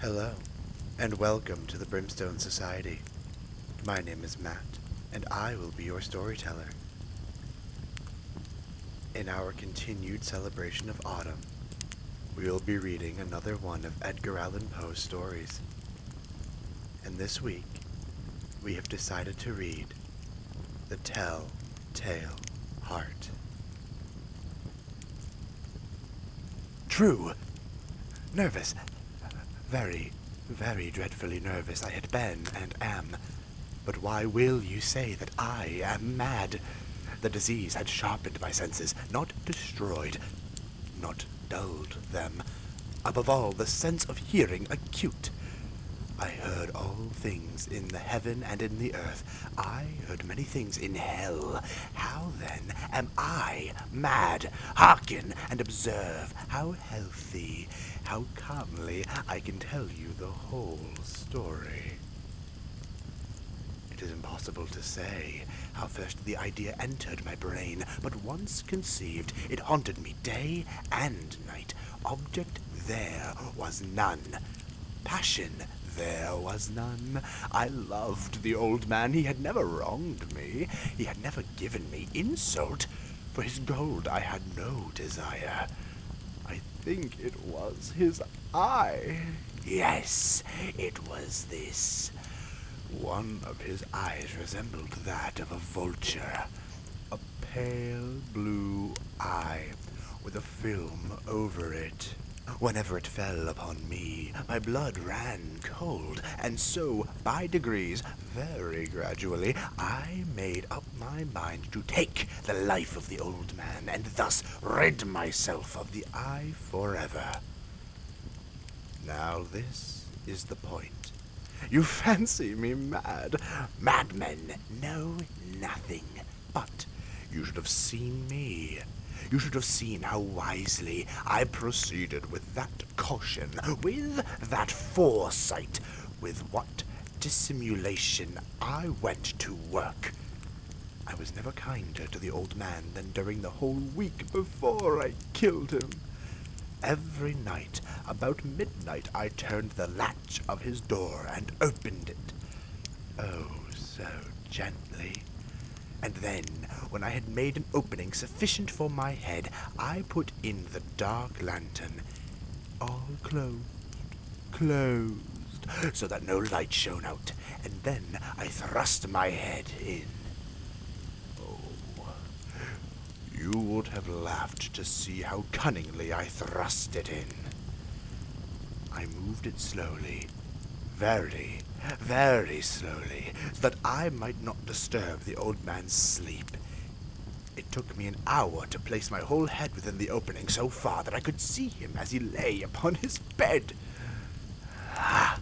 Hello, and welcome to the Brimstone Society. My name is Matt, and I will be your storyteller. In our continued celebration of autumn, we will be reading another one of Edgar Allan Poe's stories. And this week, we have decided to read The Tell-Tale Heart. True. Nervous. Very, very dreadfully nervous I had been and am. But why will you say that I am mad? The disease had sharpened my senses, not destroyed, not dulled them. Above all, the sense of hearing acute. I heard all things in the heaven and in the earth. I heard many things in hell. How then am I mad? Hearken and observe how healthy, how calmly I can tell you the whole story. It is impossible to say how first the idea entered my brain, but once conceived, it haunted me day and night. Object there was none. Passion there was none. I loved the old man. He had never wronged me. He had never given me insult. For his gold I had no desire. I think it was his eye. Yes, it was this. One of his eyes resembled that of a vulture. A pale blue eye with a film over it. Whenever it fell upon me, my blood ran cold, and so, by degrees, very gradually, I made up my mind to take the life of the old man, and thus rid myself of the eye forever. Now this is the point. You fancy me mad. Madmen know nothing. But you should have seen me. You should have seen how wisely I proceeded with that caution, with that foresight, with what dissimulation I went to work. I was never kinder to the old man than during the whole week before I killed him. Every night, about midnight, I turned the latch of his door and opened it. Oh, so gently. And then, when I had made an opening sufficient for my head, I put in the dark lantern. All closed, closed, so that no light shone out, and then I thrust my head in. Oh, you would have laughed to see how cunningly I thrust it in. I moved it slowly, very, very slowly, so that I might not disturb the old man's sleep. It took me an hour to place my whole head within the opening so far that I could see him as he lay upon his bed. Ah,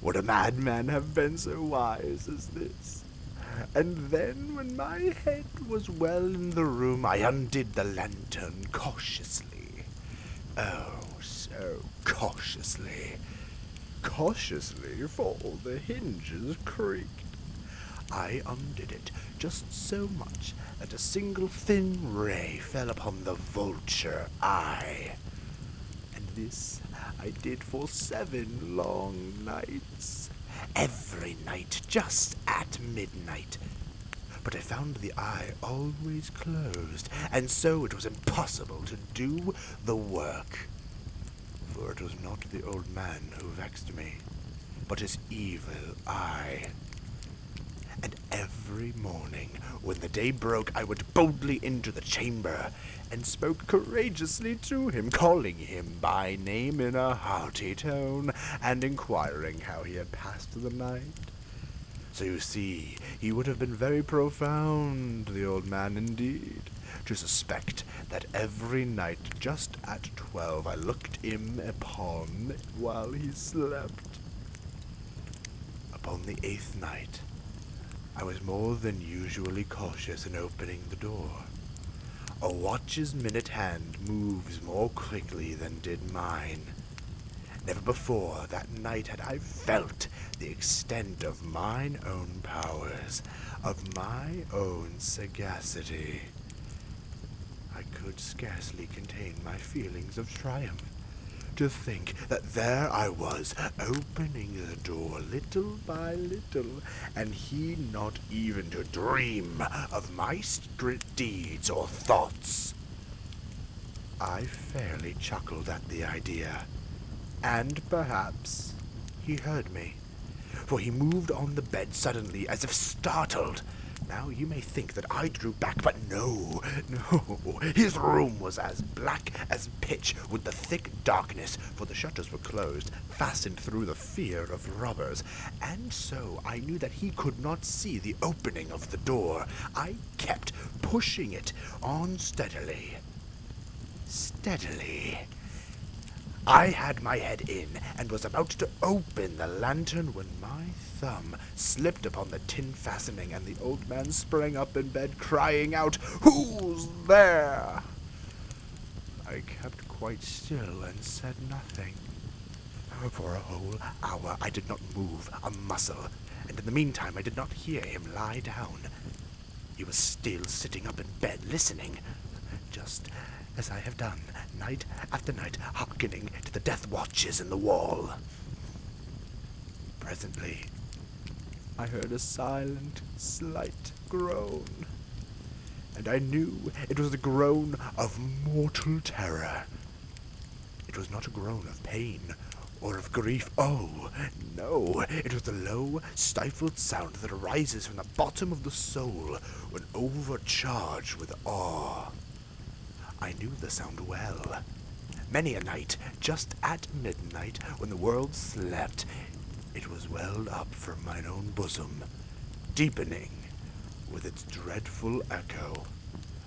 would a madman have been so wise as this? And then, when my head was well in the room, I undid the lantern cautiously. Oh, so cautiously. Cautiously, for all the hinges creaked. I undid it just so much that a single thin ray fell upon the vulture eye. And this I did for seven long nights. Every night, just at midnight. But I found the eye always closed, and so it was impossible to do the work. For it was not the old man who vexed me, but his evil eye. Every morning, when the day broke, I went boldly into the chamber and spoke courageously to him, calling him by name in a hearty tone, and inquiring how he had passed the night. So you see, he would have been very profound, the old man indeed, to suspect that every night just at twelve I looked him upon while he slept. Upon the eighth night, I was more than usually cautious in opening the door. A watch's minute hand moves more quickly than did mine. Never before that night had I felt the extent of mine own powers, of my own sagacity. I could scarcely contain my feelings of triumph, to think that there I was, opening the door little by little, and he not even to dream of my secret deeds or thoughts. I fairly chuckled at the idea, and perhaps he heard me, for he moved on the bed suddenly as if startled. Now you may think that I drew back, but no, no. His room was as black as pitch with the thick darkness, for the shutters were closed, fastened through the fear of robbers, and so I knew that he could not see the opening of the door. I kept pushing it on steadily. Steadily. I had my head in and was about to open the lantern when my thumb slipped upon the tin fastening and the old man sprang up in bed crying out, Who's there? I kept quite still and said nothing. For a whole hour I did not move a muscle, and in the meantime I did not hear him lie down. He was still sitting up in bed listening, just as I have done night after night, hearkening to the death watches in the wall. Presently, I heard a silent, slight groan, and I knew it was the groan of mortal terror. It was not a groan of pain or of grief. Oh, no, it was the low, stifled sound that arises from the bottom of the soul when overcharged with awe. I knew the sound well. Many a night, just at midnight, when the world slept, it was welled up from mine own bosom, deepening with its dreadful echo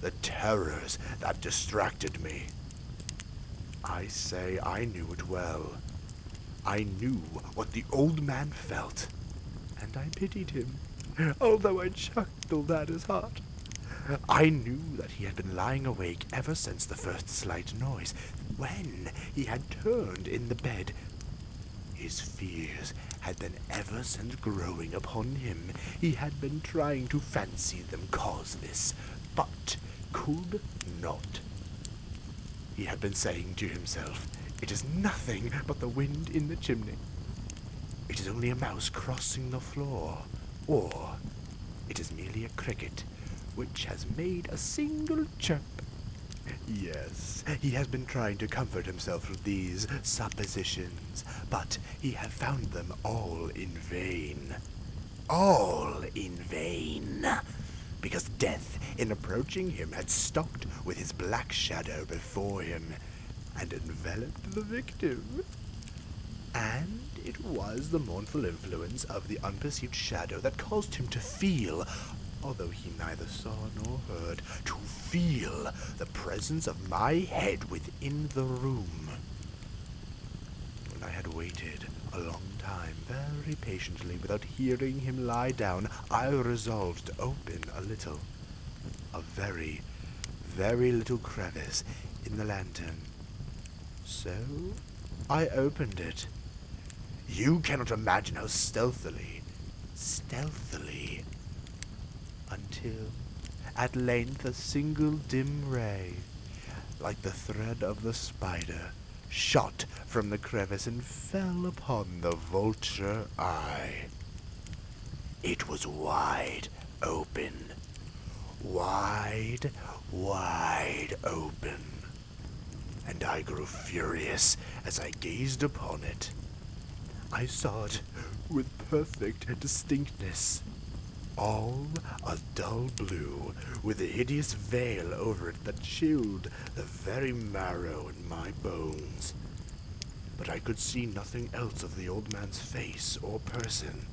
the terrors that distracted me. I say I knew it well. I knew what the old man felt, and I pitied him, although I chuckled at his heart. I knew that he had been lying awake ever since the first slight noise, when he had turned in the bed. His fears had been ever since growing upon him. He had been trying to fancy them causeless, but could not. He had been saying to himself, It is nothing but the wind in the chimney. It is only a mouse crossing the floor, or it is merely a cricket which has made a single chirp. Yes, he has been trying to comfort himself with these suppositions, but he had found them all in vain. All in vain. Because death, in approaching him, had stalked with his black shadow before him and enveloped the victim. And it was the mournful influence of the unperceived shadow that caused him to feel although he neither saw nor heard, to feel the presence of my head within the room. When I had waited a long time, very patiently, without hearing him lie down, I resolved to open a little, a very, very little crevice in the lantern. So I opened it. You cannot imagine how stealthily, stealthily, until at length a single dim ray, like the thread of the spider, shot from the crevice and fell upon the vulture eye. It was wide open, wide, wide open, and I grew furious as I gazed upon it. I saw it with perfect distinctness all a dull blue, with a hideous veil over it that chilled the very marrow in my bones. But I could see nothing else of the old man's face or person,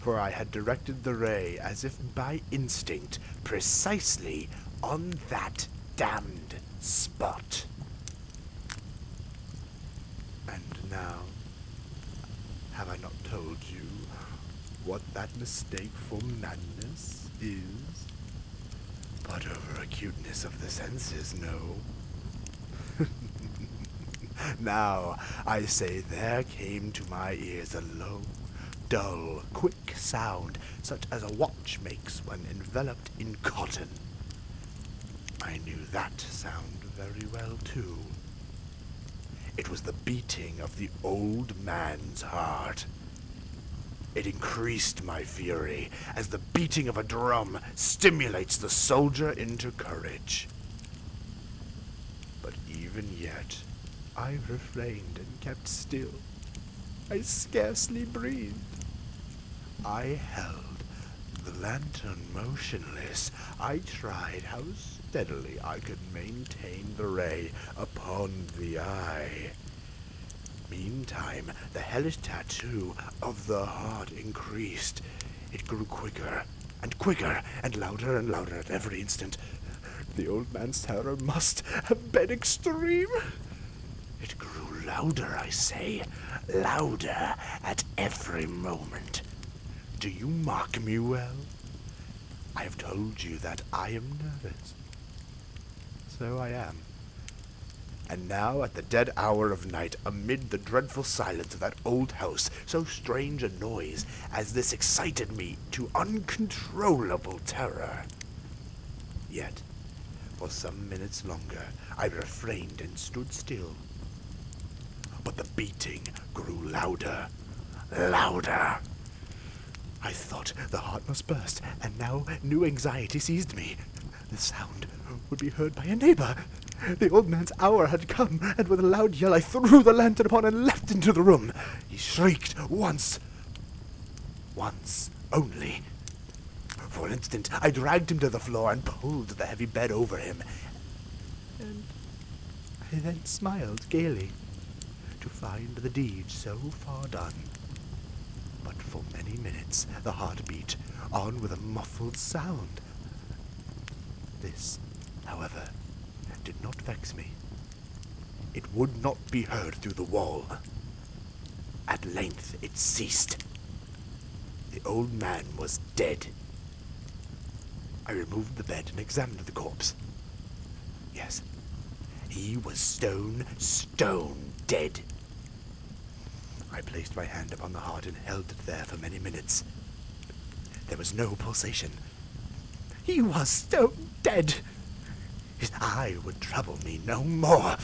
for I had directed the ray as if by instinct precisely on that damned spot. And now, have I not told you what that mistake for madness is? But over acuteness of the senses, no. now, I say there came to my ears a low, dull, quick sound, such as a watch makes when enveloped in cotton. I knew that sound very well, too. It was the beating of the old man's heart. It increased my fury as the beating of a drum stimulates the soldier into courage. But even yet, I refrained and kept still. I scarcely breathed. I held the lantern motionless. I tried how steadily I could maintain the ray upon the eye. Meantime, the hellish tattoo of the heart increased. It grew quicker and quicker and louder and louder at every instant. The old man's terror must have been extreme. It grew louder, I say, louder at every moment. Do you mark me well? I have told you that I am nervous. So I am. And now, at the dead hour of night, amid the dreadful silence of that old house, so strange a noise as this excited me to uncontrollable terror. Yet, for some minutes longer, I refrained and stood still. But the beating grew louder, louder. I thought the heart must burst, and now new anxiety seized me. The sound would be heard by a neighbor. The old man's hour had come, and with a loud yell I threw the lantern upon and leapt into the room. He shrieked once. Once only. For an instant I dragged him to the floor and pulled the heavy bed over him. And I then smiled gaily to find the deed so far done. But for many minutes the heart beat on with a muffled sound. This, however, did not vex me. It would not be heard through the wall. At length it ceased. The old man was dead. I removed the bed and examined the corpse. Yes, he was stone, stone dead. I placed my hand upon the heart and held it there for many minutes. There was no pulsation. He was stone dead. His eye would trouble me no more.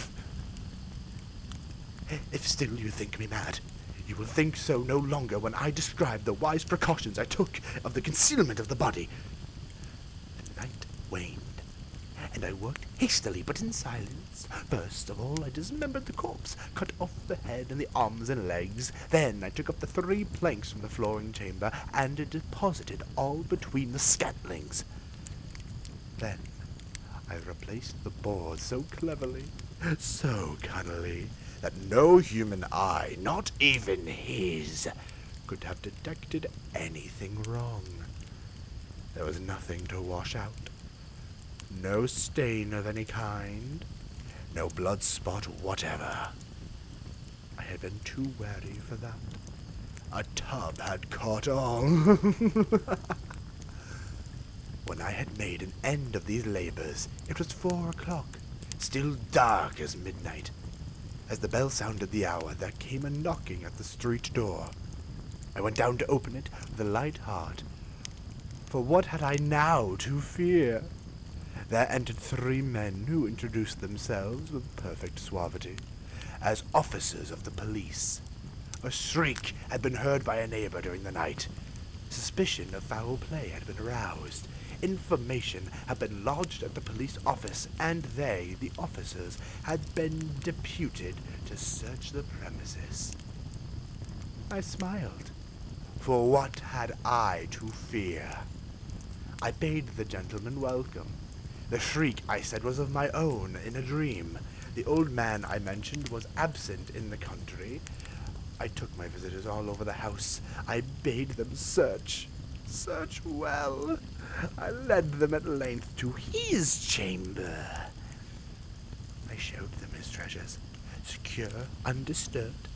If still you think me mad, you will think so no longer when I describe the wise precautions I took of the concealment of the body. The night waned, and I worked hastily but in silence. First of all, I dismembered the corpse, cut off the head and the arms and legs. Then I took up the three planks from the flooring chamber and deposited all between the scantlings. Then I replaced the boards so cleverly, so cunningly, that no human eye, not even his, could have detected anything wrong. There was nothing to wash out. No stain of any kind. No blood spot whatever. I had been too wary for that. A tub had caught on. when I had made an end of these labors, it was four o'clock, still dark as midnight. As the bell sounded the hour, there came a knocking at the street door. I went down to open it with a light heart. For what had I now to fear? There entered three men who introduced themselves with perfect suavity as officers of the police. A shriek had been heard by a neighbor during the night. Suspicion of foul play had been aroused. Information had been lodged at the police office, and they, the officers, had been deputed to search the premises. I smiled. For what had I to fear? I bade the gentleman welcome. The shriek, I said, was of my own, in a dream. The old man I mentioned was absent in the country. I took my visitors all over the house. I bade them search. Search well. I led them at length to his chamber. I showed them his treasures, secure, undisturbed.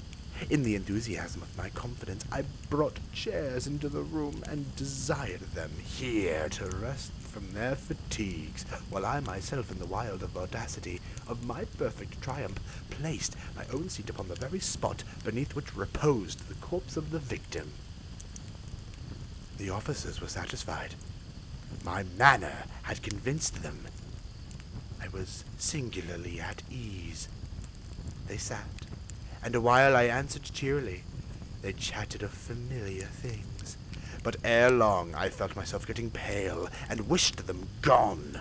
In the enthusiasm of my confidence, I brought chairs into the room and desired them here to rest from their fatigues, while I myself, in the wild of audacity of my perfect triumph, placed my own seat upon the very spot beneath which reposed the corpse of the victim. The officers were satisfied. My manner had convinced them. I was singularly at ease. They sat, and a while I answered cheerily, they chatted of familiar things. But ere long I felt myself getting pale and wished them gone.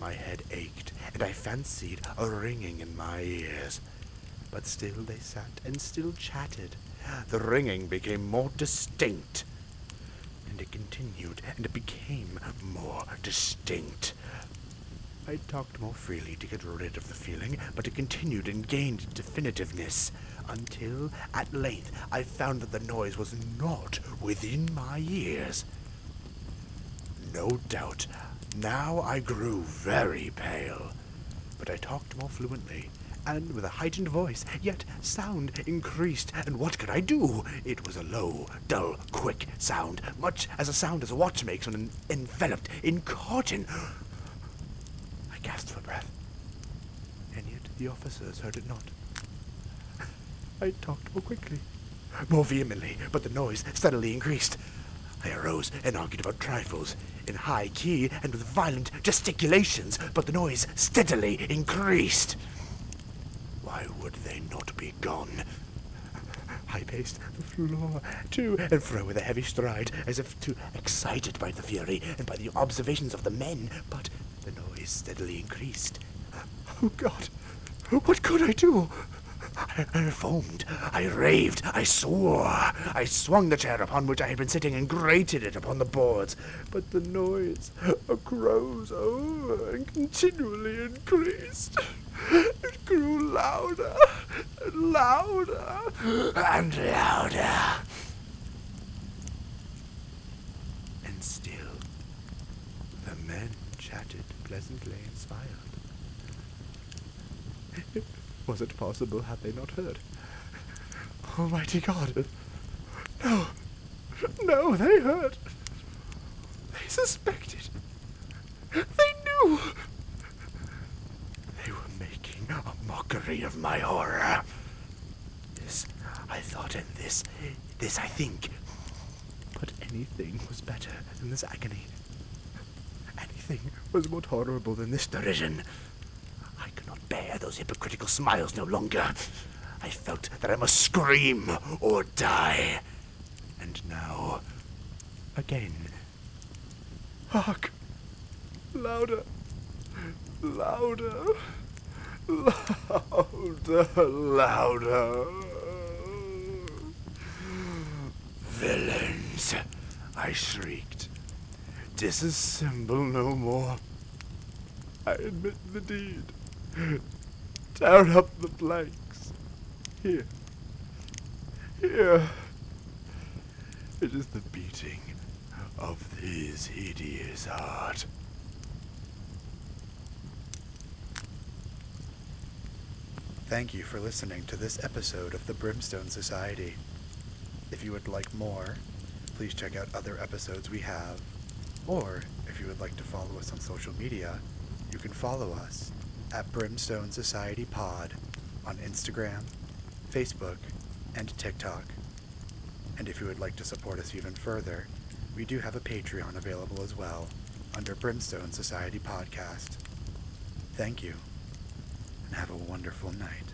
My head ached, and I fancied a ringing in my ears. But still they sat and still chatted. The ringing became more distinct. It continued, and it became more distinct. I talked more freely to get rid of the feeling, but it continued and gained definitiveness, until at length I found that the noise was not within my ears. No doubt, now I grew very pale, but I talked more fluently, and with a heightened voice, yet sound increased, and what could I do? It was a low, dull, quick sound, much as a sound as a watch makes when enveloped in cotton. I gasped for breath, and yet the officers heard it not. I talked more quickly, more vehemently, but the noise steadily increased. I arose and argued about trifles, in high key and with violent gesticulations, but the noise steadily increased. Why would they not be gone? I paced the floor to and fro with a heavy stride, as if too excited by the fury and by the observations of the men, but the noise steadily increased. Oh God, what could I do? I, I foamed, I raved, I swore. I swung the chair upon which I had been sitting and grated it upon the boards, but the noise arose over and continually increased. It grew louder and louder and louder. And still, the men chatted pleasantly and smiled. Was it possible had they not heard? Almighty God! No! No, they heard! They suspected! They knew! They were making a mockery of my horror. This I thought, and this, this I think. But anything was better than this agony. Anything was more horrible than this derision. I could not bear those hypocritical smiles no longer. I felt that I must scream or die. And now, again. Hark! Louder! Louder! Louder! Louder! Villains! I shrieked. Disassemble no more. I admit the deed. Tear up the planks. Here. Here. It is the beating of his hideous heart. Thank you for listening to this episode of the Brimstone Society. If you would like more, please check out other episodes we have. Or, if you would like to follow us on social media, you can follow us at Brimstone Society Pod on Instagram, Facebook, and TikTok. And if you would like to support us even further, we do have a Patreon available as well under Brimstone Society Podcast. Thank you, and have a wonderful night.